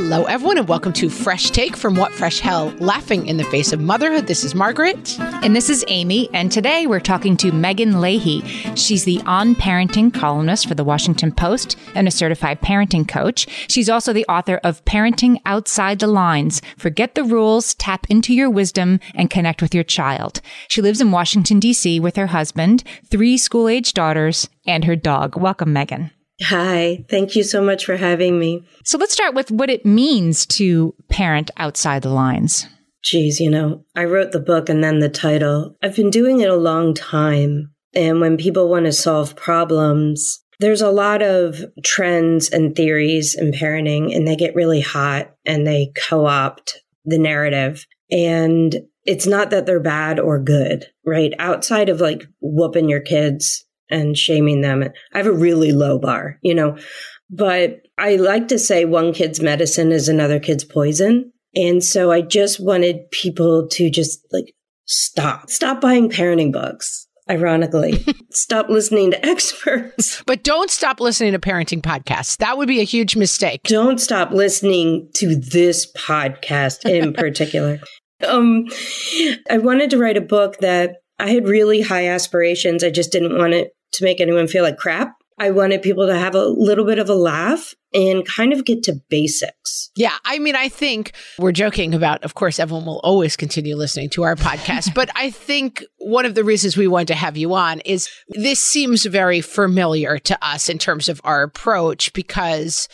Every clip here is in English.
Hello, everyone, and welcome to Fresh Take from What Fresh Hell Laughing in the Face of Motherhood. This is Margaret. And this is Amy. And today we're talking to Meghan Leahy. She's the on parenting columnist for the Washington Post and a certified parenting coach. She's also the author of Parenting Outside the Lines Forget the Rules, Tap into Your Wisdom, and Connect with Your Child. She lives in Washington, D.C. with her husband, three school age daughters, and her dog. Welcome, Meghan. Hi, thank you so much for having me. So let's start with what it means to parent outside the lines. Geez, you know, I wrote the book and then the title. I've been doing it a long time. And when people want to solve problems, there's a lot of trends and theories in parenting, and they get really hot and they co opt the narrative. And it's not that they're bad or good, right? Outside of like whooping your kids and shaming them. I have a really low bar, you know, but I like to say one kid's medicine is another kid's poison. And so I just wanted people to just like stop, stop buying parenting books. Ironically, stop listening to experts. But don't stop listening to parenting podcasts. That would be a huge mistake. Don't stop listening to this podcast in particular. um, I wanted to write a book that I had really high aspirations. I just didn't want it to make anyone feel like crap. I wanted people to have a little bit of a laugh and kind of get to basics. Yeah. I mean, I think we're joking about, of course, everyone will always continue listening to our podcast. but I think one of the reasons we wanted to have you on is this seems very familiar to us in terms of our approach because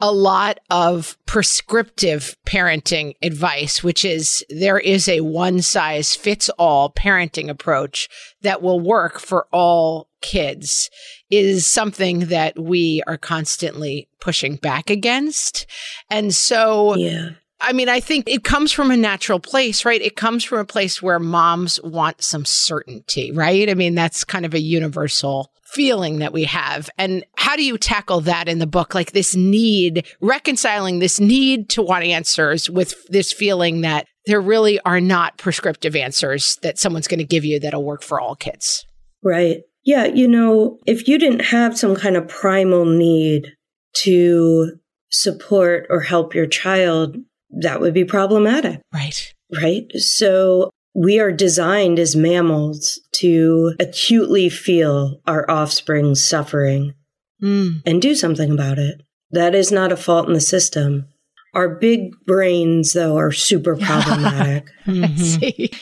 a lot of prescriptive parenting advice, which is there is a one size fits all parenting approach that will work for all kids is something that we are constantly pushing back against. And so, yeah. I mean, I think it comes from a natural place, right? It comes from a place where moms want some certainty, right? I mean, that's kind of a universal feeling that we have. And how do you tackle that in the book? Like this need, reconciling this need to want answers with this feeling that there really are not prescriptive answers that someone's going to give you that'll work for all kids. Right. Yeah. You know, if you didn't have some kind of primal need to support or help your child, that would be problematic. Right. Right. So we are designed as mammals to acutely feel our offspring's suffering mm. and do something about it. That is not a fault in the system. Our big brains, though, are super problematic. mm-hmm.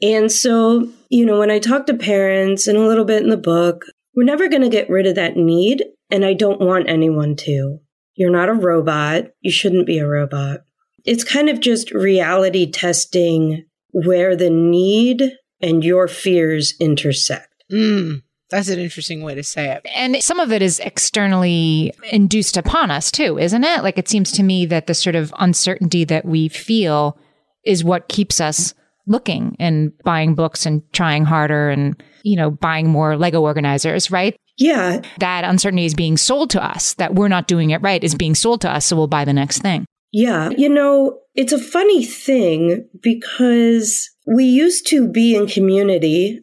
And so, you know, when I talk to parents and a little bit in the book, we're never going to get rid of that need. And I don't want anyone to. You're not a robot. You shouldn't be a robot. It's kind of just reality testing where the need and your fears intersect. Mm, that's an interesting way to say it. And some of it is externally induced upon us too, isn't it? Like it seems to me that the sort of uncertainty that we feel is what keeps us looking and buying books and trying harder and, you know, buying more Lego organizers, right? Yeah. That uncertainty is being sold to us, that we're not doing it right is being sold to us. So we'll buy the next thing. Yeah. You know, it's a funny thing because we used to be in community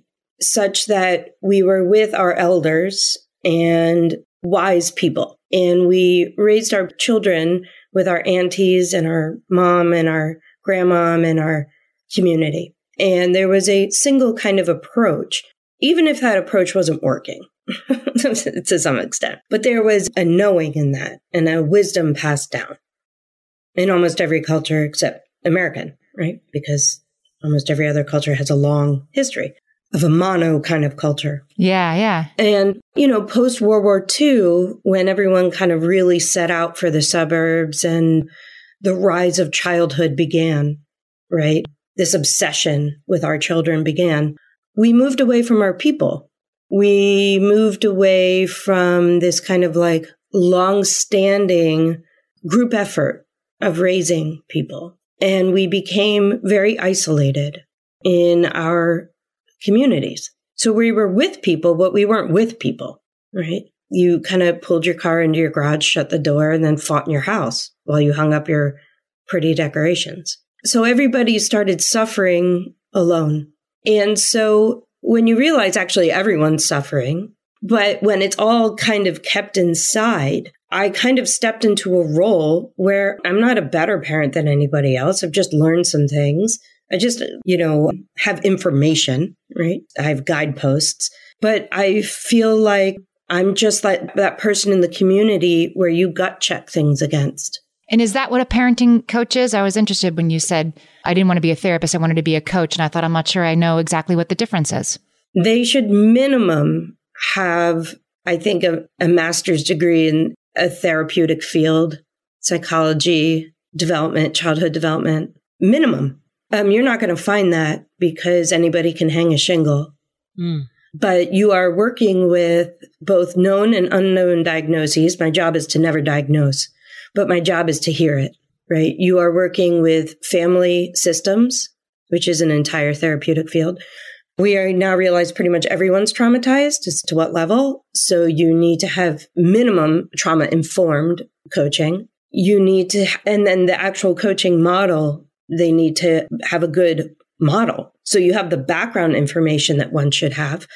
such that we were with our elders and wise people. And we raised our children with our aunties and our mom and our grandmom and our community. And there was a single kind of approach, even if that approach wasn't working to some extent. But there was a knowing in that and a wisdom passed down in almost every culture except American, right? Because almost every other culture has a long history of a mono kind of culture. Yeah, yeah. And, you know, post World War II, when everyone kind of really set out for the suburbs and the rise of childhood began, right? This obsession with our children began. We moved away from our people. We moved away from this kind of like long standing group effort of raising people. And we became very isolated in our communities. So we were with people, but we weren't with people, right? You kind of pulled your car into your garage, shut the door, and then fought in your house while you hung up your pretty decorations. So everybody started suffering alone. And so when you realize actually everyone's suffering, but when it's all kind of kept inside, I kind of stepped into a role where I'm not a better parent than anybody else. I've just learned some things. I just, you know, have information, right? I have guideposts, but I feel like I'm just like that person in the community where you gut check things against. And is that what a parenting coach is? I was interested when you said I didn't want to be a therapist, I wanted to be a coach. And I thought, I'm not sure I know exactly what the difference is. They should minimum have, I think, a, a master's degree in a therapeutic field, psychology, development, childhood development, minimum. Um, you're not going to find that because anybody can hang a shingle. Mm. But you are working with both known and unknown diagnoses. My job is to never diagnose, but my job is to hear it, right? You are working with family systems, which is an entire therapeutic field. We are now realize pretty much everyone's traumatized as to what level. So you need to have minimum trauma informed coaching. You need to, and then the actual coaching model they need to have a good model. So you have the background information that one should have.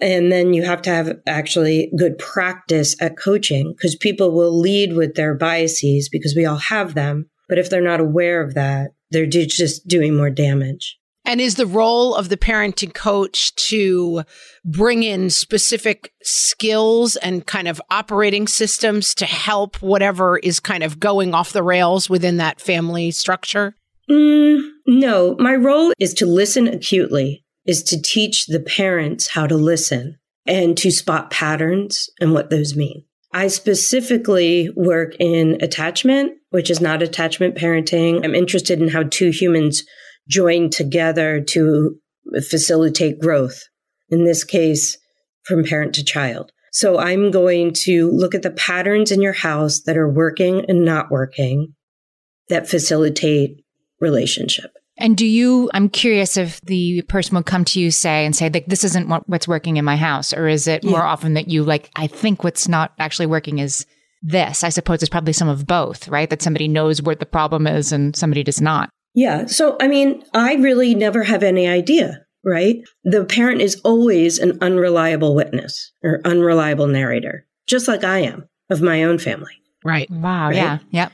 And then you have to have actually good practice at coaching because people will lead with their biases because we all have them. But if they're not aware of that, they're just doing more damage. And is the role of the parenting coach to bring in specific skills and kind of operating systems to help whatever is kind of going off the rails within that family structure? Mm, no, my role is to listen acutely, is to teach the parents how to listen and to spot patterns and what those mean. I specifically work in attachment, which is not attachment parenting. I'm interested in how two humans join together to facilitate growth. In this case, from parent to child. So I'm going to look at the patterns in your house that are working and not working that facilitate relationship. And do you, I'm curious if the person will come to you say and say, like, this isn't what, what's working in my house. Or is it yeah. more often that you like, I think what's not actually working is this? I suppose it's probably some of both, right? That somebody knows what the problem is and somebody does not. Yeah. So, I mean, I really never have any idea, right? The parent is always an unreliable witness or unreliable narrator, just like I am of my own family. Right. Wow. Right? Yeah. Yep.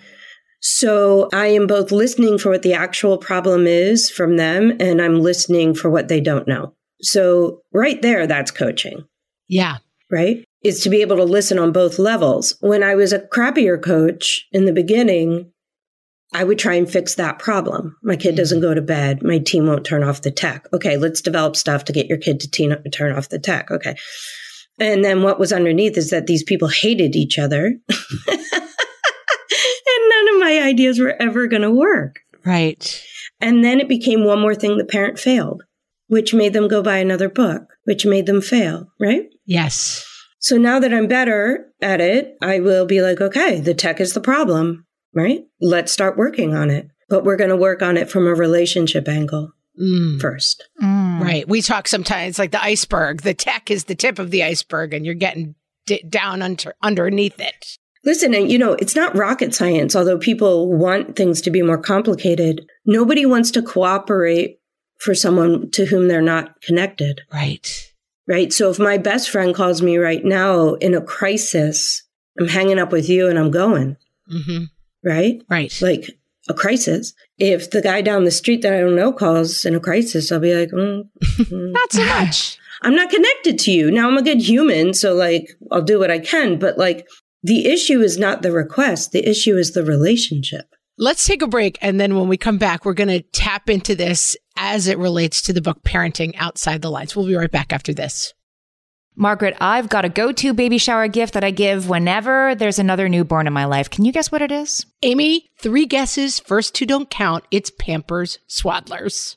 So I am both listening for what the actual problem is from them and I'm listening for what they don't know. So right there, that's coaching. Yeah. Right? Is to be able to listen on both levels. When I was a crappier coach in the beginning, I would try and fix that problem. My kid mm-hmm. doesn't go to bed. My team won't turn off the tech. Okay, let's develop stuff to get your kid to teen- turn off the tech. Okay. And then what was underneath is that these people hated each other. none of my ideas were ever going to work. Right. And then it became one more thing the parent failed, which made them go buy another book, which made them fail, right? Yes. So now that I'm better at it, I will be like, okay, the tech is the problem, right? Let's start working on it. But we're going to work on it from a relationship angle. Mm. First. Mm. Right. We talk sometimes like the iceberg. The tech is the tip of the iceberg, and you're getting d- down under, underneath it. Listen, and you know, it's not rocket science, although people want things to be more complicated. Nobody wants to cooperate for someone to whom they're not connected. Right. Right. So if my best friend calls me right now in a crisis, I'm hanging up with you and I'm going. Mm-hmm. Right. Right. Like a crisis. If the guy down the street that I don't know calls in a crisis, I'll be like, mm, mm. not so much. I'm not connected to you. Now I'm a good human, so like I'll do what I can, but like the issue is not the request, the issue is the relationship. Let's take a break. And then when we come back, we're going to tap into this as it relates to the book Parenting Outside the Lines. We'll be right back after this. Margaret, I've got a go to baby shower gift that I give whenever there's another newborn in my life. Can you guess what it is? Amy, three guesses. First two don't count. It's Pampers Swaddlers.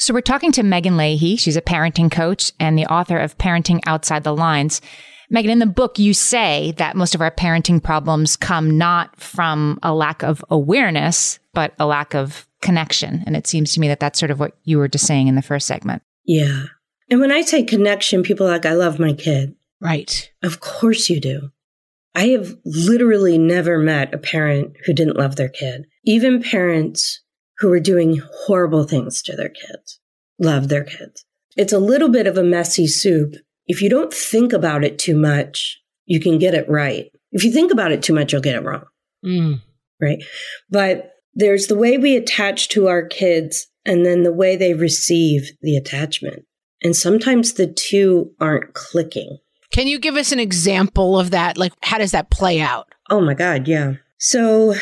So, we're talking to Meghan Leahy. She's a parenting coach and the author of Parenting Outside the Lines. Meghan, in the book, you say that most of our parenting problems come not from a lack of awareness, but a lack of connection. And it seems to me that that's sort of what you were just saying in the first segment. Yeah. And when I say connection, people are like, I love my kid. Right. Of course you do. I have literally never met a parent who didn't love their kid. Even parents who were doing horrible things to their kids love their kids. It's a little bit of a messy soup if you don't think about it too much, you can get it right. If you think about it too much, you'll get it wrong. Mm. Right. But there's the way we attach to our kids and then the way they receive the attachment. And sometimes the two aren't clicking. Can you give us an example of that? Like, how does that play out? Oh my God. Yeah. So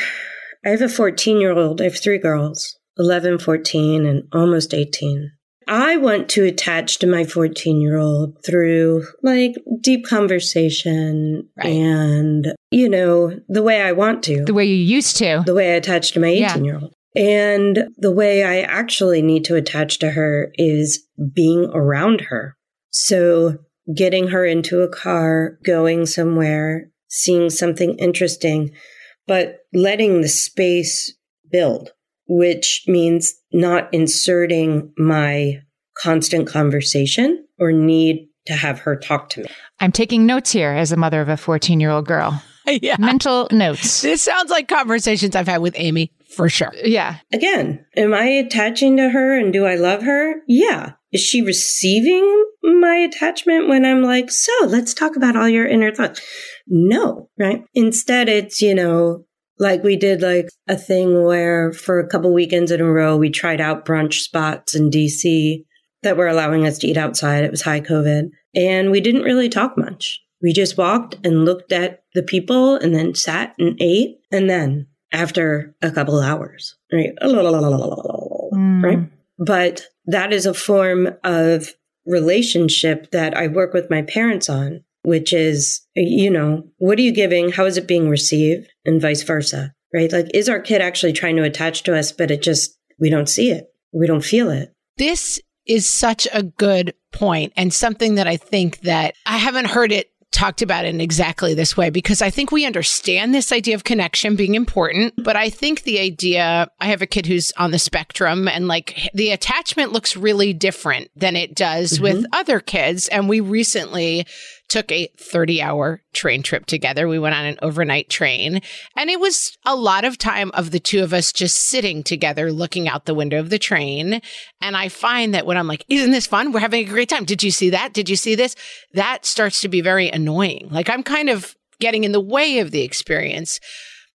I have a 14 year old. I have three girls, 11, 14, and almost 18. I want to attach to my 14 year old through like deep conversation right. and, you know, the way I want to. The way you used to. The way I attach to my 18 year old. And the way I actually need to attach to her is being around her. So getting her into a car, going somewhere, seeing something interesting, but letting the space build which means not inserting my constant conversation or need to have her talk to me. I'm taking notes here as a mother of a 14 year old girl. Yeah. Mental notes. This sounds like conversations I've had with Amy for sure. Yeah. Again, am I attaching to her and do I love her? Yeah. Is she receiving my attachment when I'm like, so let's talk about all your inner thoughts? No, right? Instead, it's, you know, like we did like a thing where for a couple weekends in a row, we tried out brunch spots in DC that were allowing us to eat outside. It was high COVID and we didn't really talk much. We just walked and looked at the people and then sat and ate. And then after a couple hours, right? Mm. Right. But that is a form of relationship that I work with my parents on, which is, you know, what are you giving? How is it being received? And vice versa, right? Like, is our kid actually trying to attach to us, but it just, we don't see it. We don't feel it. This is such a good point and something that I think that I haven't heard it talked about in exactly this way because I think we understand this idea of connection being important, but I think the idea I have a kid who's on the spectrum and like the attachment looks really different than it does mm-hmm. with other kids. And we recently took a 30 hour train trip together. We went on an overnight train and it was a lot of time of the two of us just sitting together looking out the window of the train. And I find that when I'm like, isn't this fun? We're having a great time. Did you see that? Did you see this? That starts to be very annoying. Like I'm kind of getting in the way of the experience,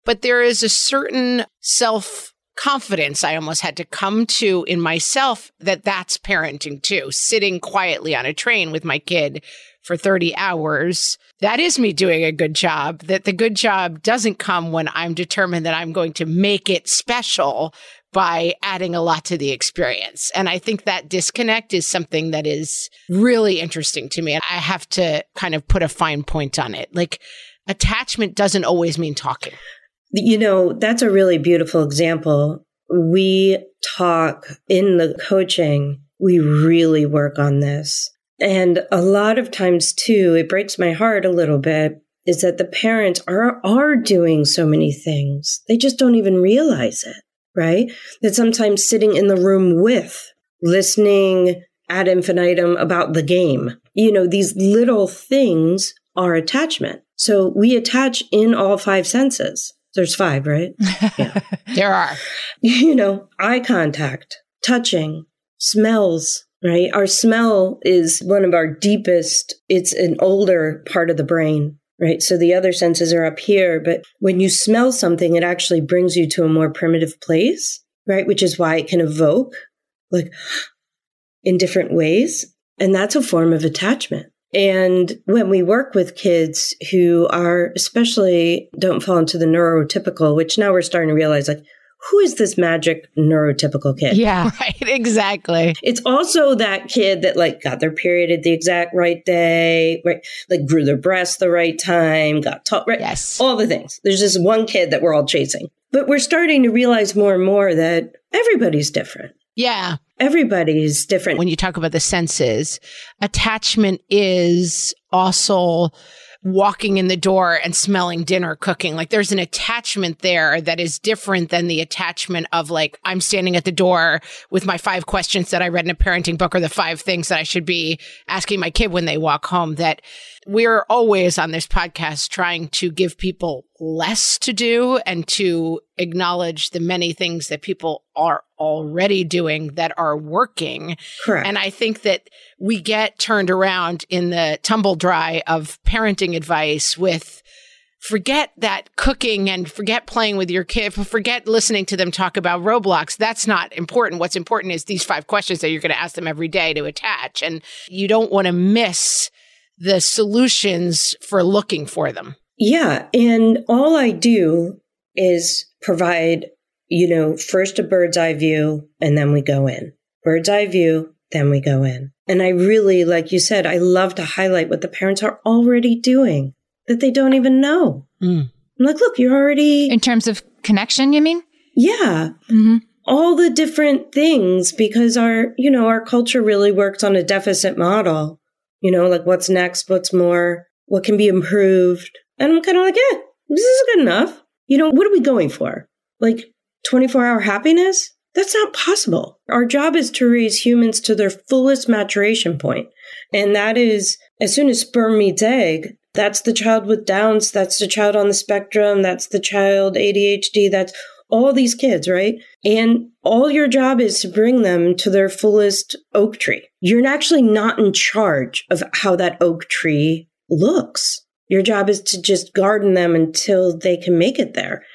but there is a certain self confidence I almost had to come to in myself that that's parenting too, sitting quietly on a train with my kid for 30 hours, that is me doing a good job. That the good job doesn't come when I'm determined that I'm going to make it special by adding a lot to the experience. And I think that disconnect is something that is really interesting to me. And I have to kind of put a fine point on it. Like attachment doesn't always mean talking. You know, that's a really beautiful example. We talk in the coaching, we really work on this. And a lot of times too, it breaks my heart a little bit is that the parents are, are doing so many things. They just don't even realize it, right? That sometimes sitting in the room with, listening ad infinitum about the game, you know, these little things are attachment. So we attach in all five senses. There's five, right? Yeah. there are. You know, eye contact, touching, smells, right? Our smell is one of our deepest, it's an older part of the brain, right? So the other senses are up here, but when you smell something, it actually brings you to a more primitive place, right? Which is why it can evoke like in different ways. And that's a form of attachment. And when we work with kids who are especially don't fall into the neurotypical, which now we're starting to realize like, who is this magic neurotypical kid? Yeah, right. Exactly. It's also that kid that like got their period at the exact right day, right? Like grew their breasts the right time, got taught right. Yes. All the things. There's just one kid that we're all chasing. But we're starting to realize more and more that everybody's different. Yeah. Everybody's different. When you talk about the senses, attachment is also walking in the door and smelling dinner cooking. Like there's an attachment there that is different than the attachment of like, I'm standing at the door with my five questions that I read in a parenting book or the five things that I should be asking my kid when they walk home. That we're always on this podcast trying to give people less to do and to acknowledge the many things that people are already doing that are working. Correct. And I think that we get turned around in the tumble dry of parenting advice with forget that cooking and forget playing with your kid, forget listening to them talk about Roblox. That's not important. What's important is these five questions that you're going to ask them every day to attach. And you don't want to miss the solutions for looking for them. Yeah. And all I do is provide, you know, first a bird's eye view and then we go in. Bird's eye view, then we go in. And I really, like you said, I love to highlight what the parents are already doing that they don't even know. Mm. I'm like, look, you're already. In terms of connection, you mean? Yeah. Mm-hmm. All the different things because our, you know, our culture really works on a deficit model you know, like what's next, what's more, what can be improved. And I'm kind of like, yeah, this is good enough. You know, what are we going for? Like 24 hour happiness? That's not possible. Our job is to raise humans to their fullest maturation point. And that is as soon as sperm meets egg, that's the child with Downs, that's the child on the spectrum, that's the child ADHD, that's all these kids, right? And all your job is to bring them to their fullest oak tree. You're actually not in charge of how that oak tree looks. Your job is to just garden them until they can make it there.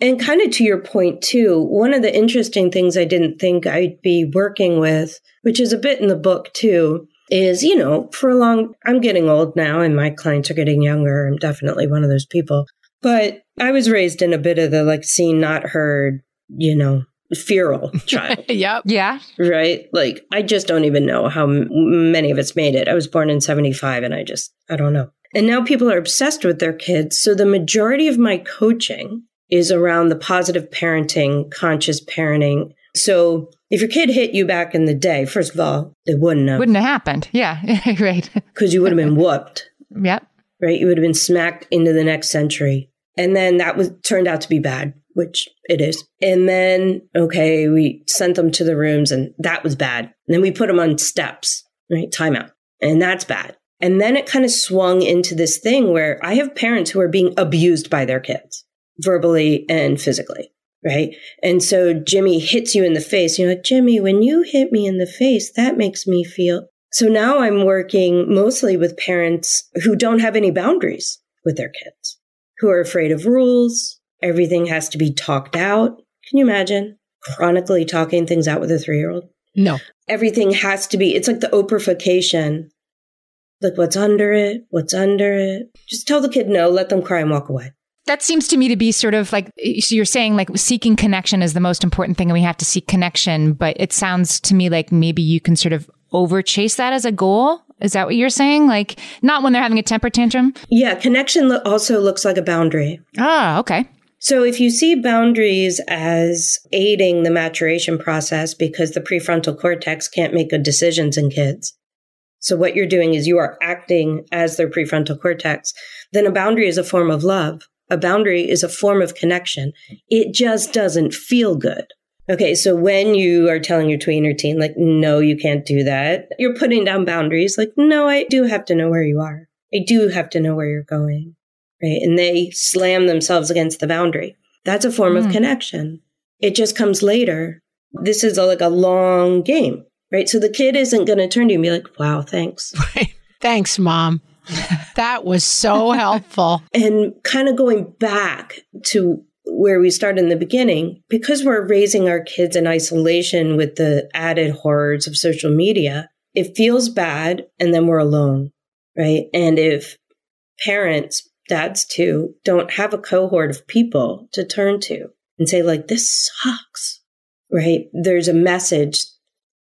And kind of to your point too, one of the interesting things I didn't think I'd be working with, which is a bit in the book too, is, you know, for a long, I'm getting old now and my clients are getting younger. I'm definitely one of those people. But I was raised in a bit of the like seen, not heard, you know, feral child. yep. Yeah. right? Like, I just don't even know how m- many of us made it. I was born in 75 and I just, I don't know. And now people are obsessed with their kids. So the majority of my coaching is around the positive parenting, conscious parenting. So if your kid hit you back in the day, first of all, it wouldn't have. Wouldn't have happened. Yeah. right. Because you would have been whooped, Yep. right? You would have been smacked into the next century. And then that was turned out to be bad, which it is. And then, okay, we sent them to the rooms and that was bad. And then we put them on steps, right? Timeout. And that's bad. And then it kind of swung into this thing where I have parents who are being abused by their kids verbally and physically. Right. And so Jimmy hits you in the face. You know, like, Jimmy, when you hit me in the face, that makes me feel. So now I'm working mostly with parents who don't have any boundaries with their kids, who are afraid of rules. Everything has to be talked out. Can you imagine chronically talking things out with a three year old? No. Everything has to be, it's like the Oprahfication. Like what's under it, what's under it. Just tell the kid no, let them cry and walk away. That seems to me to be sort of like so you're saying like seeking connection is the most important thing and we have to seek connection, but it sounds to me like maybe you can sort of over chase that as a goal. Is that what you're saying? Like not when they're having a temper tantrum? Yeah, connection lo- also looks like a boundary. Ah, okay. So if you see boundaries as aiding the maturation process because the prefrontal cortex can't make good decisions in kids. So what you're doing is you are acting as their prefrontal cortex. Then a boundary is a form of love. A boundary is a form of connection. It just doesn't feel good. Okay. So when you are telling your tween or teen, like, no, you can't do that. You're putting down boundaries. Like, no, I do have to know where you are. I do have to know where you're going right? And they slam themselves against the boundary. That's a form Mm. of connection. It just comes later. This is a, like a long game, right? So the kid isn't going to turn to you and be like, wow, thanks. Thanks, mom. that was so helpful. And kind of going back to where we started in the beginning, because we're raising our kids in isolation with the added horrors of social media, it feels bad and then we're alone, right? And if parents, dads too, don't have a cohort of people to turn to and say, like, this sucks, right? There's a message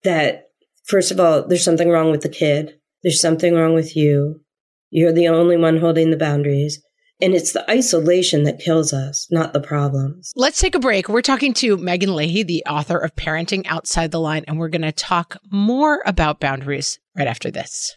that, first of all, there's something wrong with the kid. There's something wrong with you. You're the only one holding the boundaries. And it's the isolation that kills us, not the problems. Let's take a break. We're talking to Meghan Leahy, the author of Parenting Outside the Line, and we're going to talk more about boundaries right after this.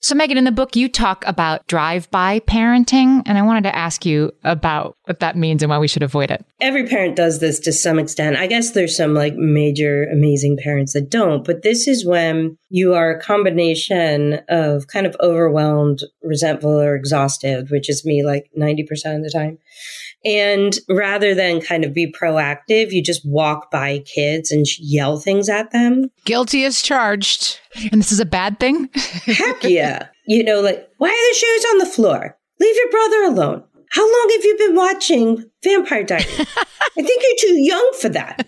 So, Meghan, in the book, you talk about drive by parenting, and I wanted to ask you about what that means and why we should avoid it. Every parent does this to some extent. I guess there's some like major amazing parents that don't, but this is when you are a combination of kind of overwhelmed, resentful, or exhausted, which is me like 90% of the time and rather than kind of be proactive, you just walk by kids and yell things at them. Guilty as charged. And this is a bad thing? Heck yeah. You know, like, why are the shoes on the floor? Leave your brother alone. How long have you been watching Vampire Diaries? I think you're too young for that.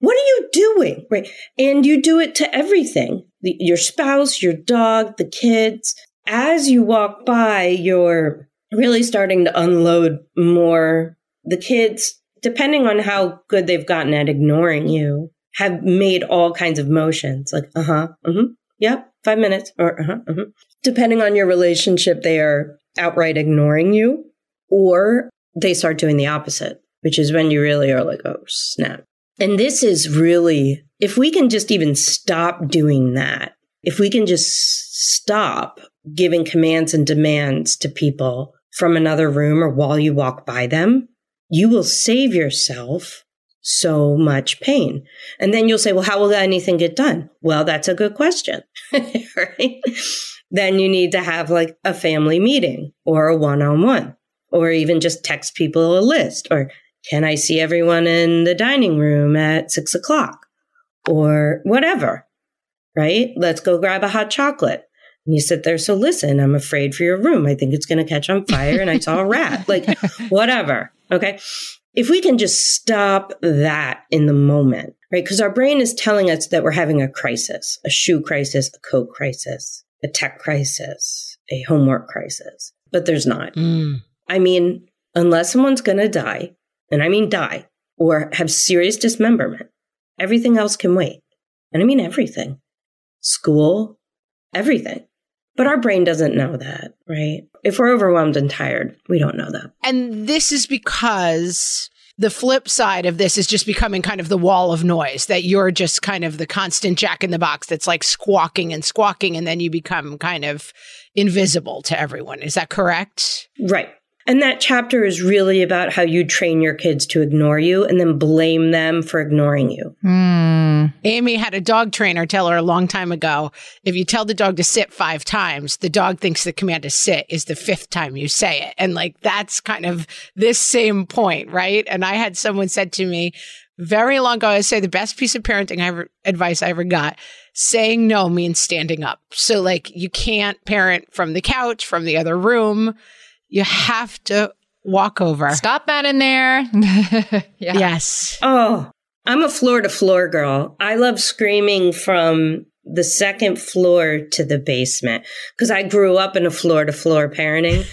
What are you doing? Right. And you do it to everything the, your spouse, your dog, the kids. As you walk by, you're really starting to unload more. The kids, depending on how good they've gotten at ignoring you, have made all kinds of motions like, uh huh, mm-hmm, yep, five minutes, or uh huh, uh-huh. Depending on your relationship, they are outright ignoring you, or they start doing the opposite, which is when you really are like, oh, snap. And this is really, if we can just even stop doing that, if we can just stop giving commands and demands to people from another room or while you walk by them, you will save yourself so much pain. And then you'll say, well, how will anything get done? Well, that's a good question. right? Then you need to have like a family meeting or a one on one, or even just text people a list, or can I see everyone in the dining room at six o'clock or whatever? Right? Let's go grab a hot chocolate. And you sit there, so listen, I'm afraid for your room. I think it's going to catch on fire and I saw a rat. Like, whatever. Okay. If we can just stop that in the moment, right? Because our brain is telling us that we're having a crisis, a shoe crisis, a coat crisis, a tech crisis, a homework crisis, but there's not. Mm. I mean, unless someone's going to die, and I mean die, or have serious dismemberment, everything else can wait. And I mean everything school, everything. But our brain doesn't know that, right? If we're overwhelmed and tired, we don't know that. And this is because the flip side of this is just becoming kind of the wall of noise that you're just kind of the constant jack in the box that's like squawking and squawking and then you become kind of invisible to everyone. Is that correct? Right. And that chapter is really about how you train your kids to ignore you and then blame them for ignoring you. Mm. Amy had a dog trainer tell her a long time ago if you tell the dog to sit five times, the dog thinks the command to sit is the fifth time you say it. And like that's kind of this same point, right? And I had someone said to me very long ago, I say the best piece of parenting I ever, advice I ever got saying no means standing up. So like you can't parent from the couch, from the other room you have to walk over. Stop that in there. yeah. Yes. Oh, I'm a floor to floor girl. I love screaming from the second floor to the basement because I grew up in a floor to floor parenting.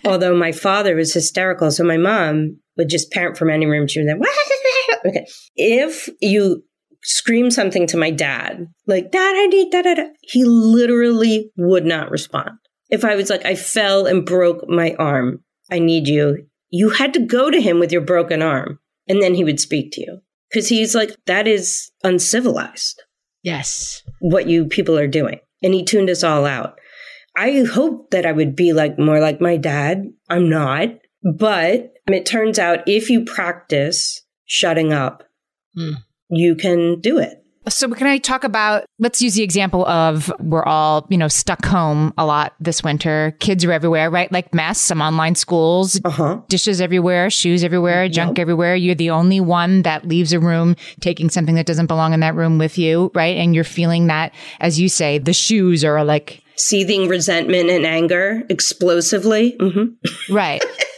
Although my father was hysterical. So my mom would just parent from any room. She was like, okay. If you scream something to my dad, like, Dad, I need da da da, he literally would not respond if I was like, I fell and broke my arm, I need you, you had to go to him with your broken arm and then he would speak to you. Cause he's like, that is uncivilized. Yes. What you people are doing. And he tuned us all out. I hope that I would be like more like my dad. I'm not. But it turns out if you practice shutting up, mm. you can do it. So can I talk about let's use the example of we're all, you know, stuck home a lot this winter. Kids are everywhere, right? Like mess, some online schools, uh-huh. dishes everywhere, shoes everywhere, junk yep. everywhere. You're the only one that leaves a room taking something that doesn't belong in that room with you, right? And you're feeling that as you say, the shoes are like seething resentment and anger explosively. Mm-hmm. Right.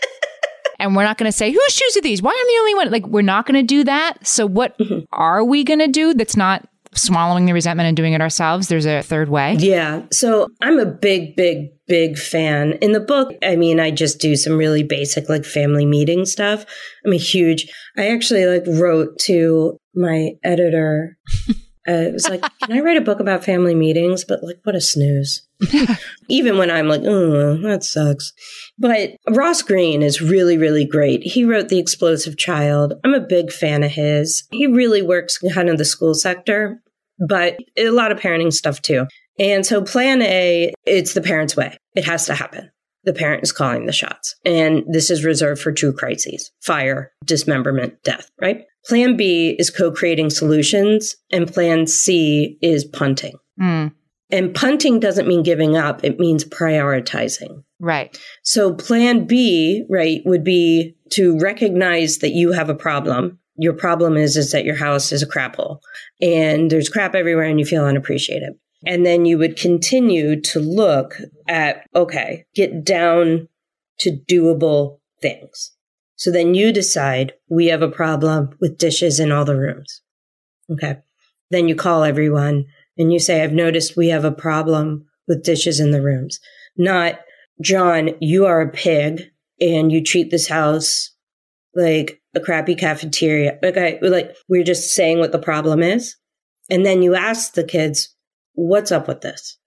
and we're not going to say whose shoes are these why am i the only one like we're not going to do that so what mm-hmm. are we going to do that's not swallowing the resentment and doing it ourselves, there's a third way? Yeah. So I'm a big, big, big fan. In the book, I mean, I just do some really basic like family meeting stuff. I'm a huge, I actually like wrote to my editor. Uh, it was like, can I write a book about family meetings? But like, what a snooze. Even when I'm like, oh, that sucks. But Ross Greene is really, really great. He wrote The Explosive Child. I'm a big fan of his. He really works kind of the school sector, but a lot of parenting stuff too. And so plan A, it's the parent's way. It has to happen. The parent is calling the shots. And this is reserved for two crises, fire, dismemberment, death, right? Plan B is co-creating solutions and plan C is punting. Mm, And punting doesn't mean giving up. It means prioritizing. right. So plan B, right, would be to recognize that you have a problem. Your problem is, is that your house is a crap hole and there's crap everywhere and you feel unappreciated. And then you would continue to look at, okay, get down to doable things. So then you decide we have a problem with dishes in all the rooms. Okay. Then you call everyone and you say, I've noticed we have a problem with dishes in the rooms. Not, John, you are a pig and you treat this house like a crappy cafeteria. Okay. Like we're just saying what the problem is. And then you ask the kids, what's up with this?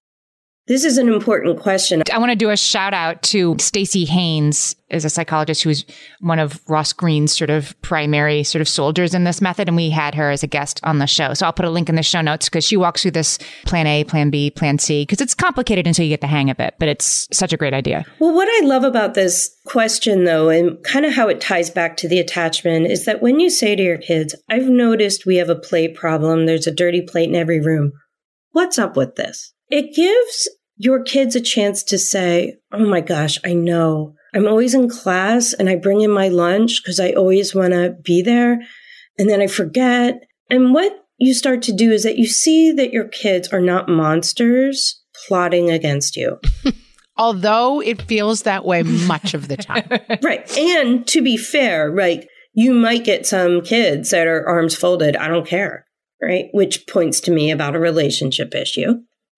This is an important question. I want to do a shout out to Stacy Haynes, is a psychologist who's one of Ross Greene's sort of primary sort of soldiers in this method, and we had her as a guest on the show. So I'll put a link in the show notes because she walks through this plan A, plan B, plan C because it's complicated until you get the hang of it, but it's such a great idea. Well, what I love about this question, though, and kind of how it ties back to the attachment, is that when you say to your kids, I've noticed we have a plate problem, there's a dirty plate in every room. What's up with this? It gives your kids a chance to say, Oh my gosh, I know. I'm always in class and I bring in my lunch because I always want to be there. And then I forget. And what you start to do is that you see that your kids are not monsters plotting against you. Although it feels that way much of the time. right. And to be fair, right, you might get some kids that are arms folded. I don't care. Right. Which points to me about a relationship issue.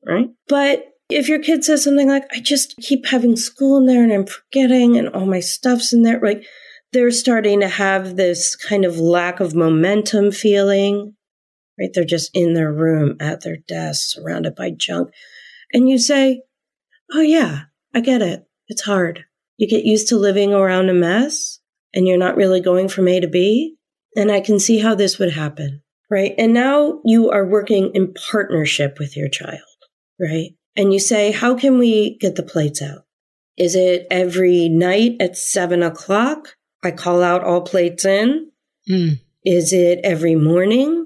Right. But if your kid says something like, I just keep having school in there and I'm forgetting and all my stuff's in there, like they're starting to have this kind of lack of momentum feeling. Right. They're just in their room at their desk surrounded by junk. And you say, Oh yeah, I get it. It's hard. You get used to living around a mess and you're not really going from A to B. And I can see how this would happen. Right. And now you are working in partnership with your child. Right. And you say, how can we get the plates out? Is it every night at seven o'clock? I call out all plates in. Mm. Is it every morning?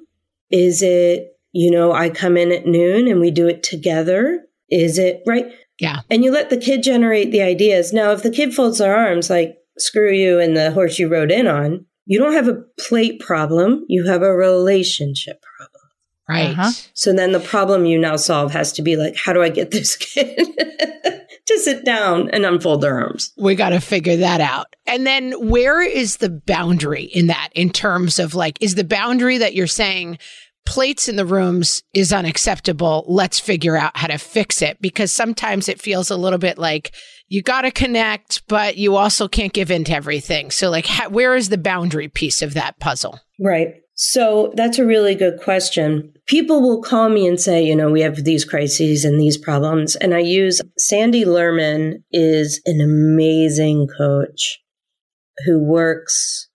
Is it, you know, I come in at noon and we do it together? Is it right? Yeah. And you let the kid generate the ideas. Now, if the kid folds their arms like, screw you and the horse you rode in on, you don't have a plate problem. You have a relationship problem. Right. Uh-huh. So then the problem you now solve has to be like, how do I get this kid to sit down and unfold their arms? We got to figure that out. And then where is the boundary in that in terms of like, is the boundary that you're saying plates in the rooms is unacceptable? Let's figure out how to fix it because sometimes it feels a little bit like you got to connect, but you also can't give in to everything. So, like, ha- where is the boundary piece of that puzzle? Right. So that's a really good question. People will call me and say, you know, we have these crises and these problems. And I use Sandy Lerman is an amazing coach who works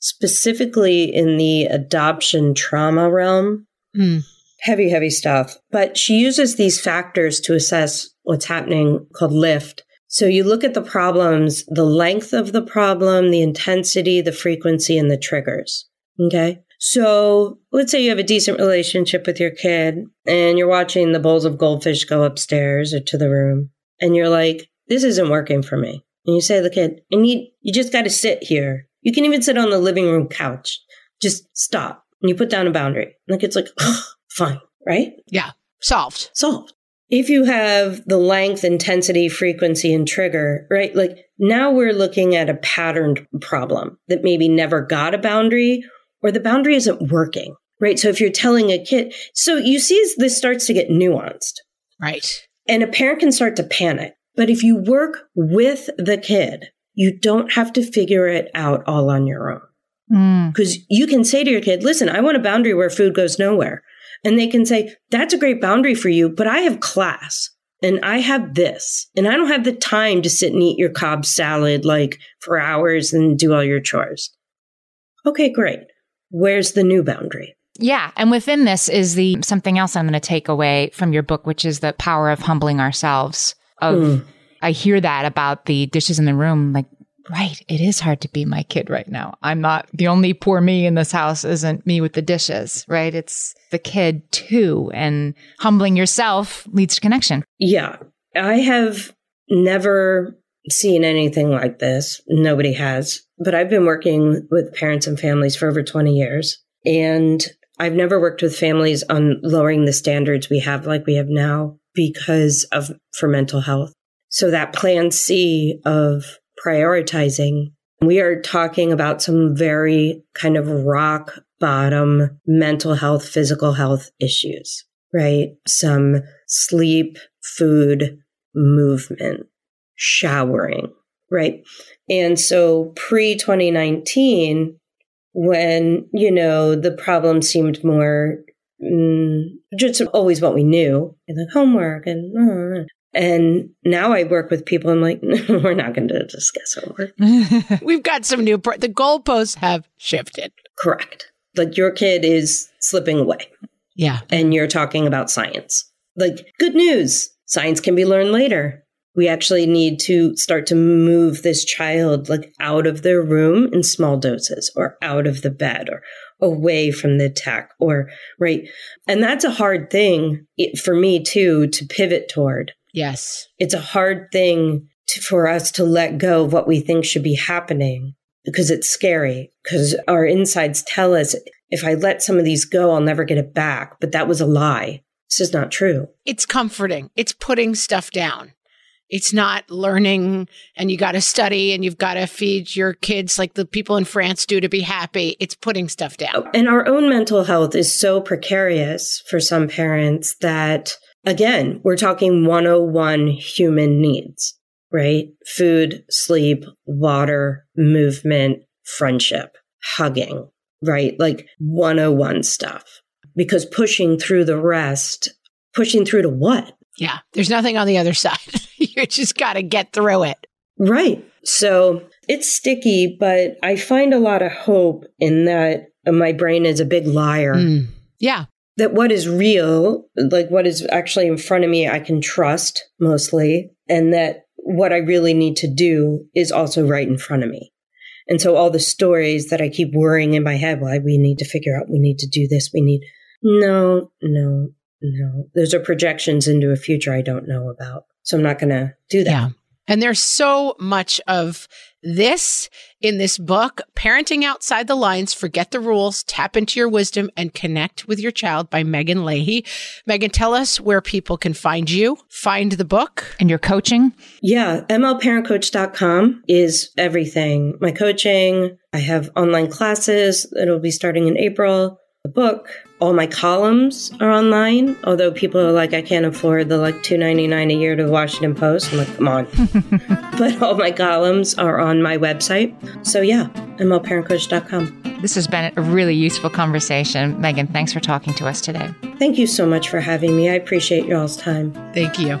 specifically in the adoption trauma realm. Mm. Heavy, heavy stuff. But she uses these factors to assess what's happening called lift. So you look at the problems, the length of the problem, the intensity, the frequency, and the triggers. Okay. So let's say you have a decent relationship with your kid and you're watching the bowls of goldfish go upstairs or to the room and you're like, this isn't working for me. And you say to the kid, I need, you just got to sit here. You can even sit on the living room couch. Just stop. And you put down a boundary. And the kid's like, oh, fine. Right? Yeah. Solved. solved. If you have the length, intensity, frequency, and trigger, right? Like now we're looking at a patterned problem that maybe never got a boundary or the boundary isn't working, right? So if you're telling a kid, so you see this starts to get nuanced. Right. And a parent can start to panic. But if you work with the kid, you don't have to figure it out all on your own. Because mm. you can say to your kid, listen, I want a boundary where food goes nowhere. And they can say, that's a great boundary for you, but I have class and I have this and I don't have the time to sit and eat your Cobb salad like for hours and do all your chores. Okay, great. Where's the new boundary? Yeah, and within this is the something else I'm going to take away from your book which is the power of humbling ourselves. Of mm. I hear that about the dishes in the room like right, it is hard to be my kid right now. I'm not the only poor me in this house isn't me with the dishes, right? It's the kid too. And humbling yourself leads to connection. Yeah. I have never seen anything like this. Nobody has. But I've been working with parents and families for over 20 years. And I've never worked with families on lowering the standards we have like we have now because of for mental health. So that plan C of prioritizing. We are talking about some very kind of rock bottom mental health, physical health issues, right? Some sleep, food, movement, showering, right? And so pre 2019, when, you know, the problem seemed more mm, just always what we knew, like homework and uh, and now I work with people. I'm like, no, we're not going to discuss homework. We've got some new, the goalposts have shifted. Correct. Like your kid is slipping away. Yeah. And you're talking about science. Like, good news science can be learned later. We actually need to start to move this child like out of their room in small doses or out of the bed or away from the tech or right. And that's a hard thing for me too to pivot toward Yes. It's a hard thing to, for us to let go of what we think should be happening because it's scary because our insides tell us if I let some of these go, I'll never get it back. But that was a lie. This is not true. It's comforting. It's putting stuff down. It's not learning and you got to study and you've got to feed your kids like the people in France do to be happy. It's putting stuff down. And our own mental health is so precarious for some parents that Again, we're talking 101 human needs, right? Food, sleep, water, movement, friendship, hugging, right? Like 101 stuff. Because pushing through the rest, pushing through to what? Yeah, there's nothing on the other side. you just got to get through it. Right. So it's sticky, but I find a lot of hope in that my brain is a big liar. Mm. Yeah that what is real, like what is actually in front of me, I can trust mostly, and that what I really need to do is also right in front of me. And so all the stories that I keep worrying in my head, why we need to figure out, we need to do this, we need, no, no, no. Those are projections into a future I don't know about. So I'm not going to do that. Yeah. And there's so much of this in this book, Parenting Outside the Lines, Forget the Rules, Tap into Your Wisdom, and Connect with Your Child by Meghan Leahy. Meghan, tell us where people can find you, find the book. And your coaching? Yeah, mlparentcoach.com is everything. My coaching, I have online classes that'll be starting in April, the book, all my columns are online. Although people are like, I can't afford the like two ninety nine a year to the Washington Post. I'm like, come on. but all my columns are on my website. So yeah, mlparentcoach.com. This has been a really useful conversation. Meghan, thanks for talking to us today. Thank you so much for having me. I appreciate y'all's time. Thank you.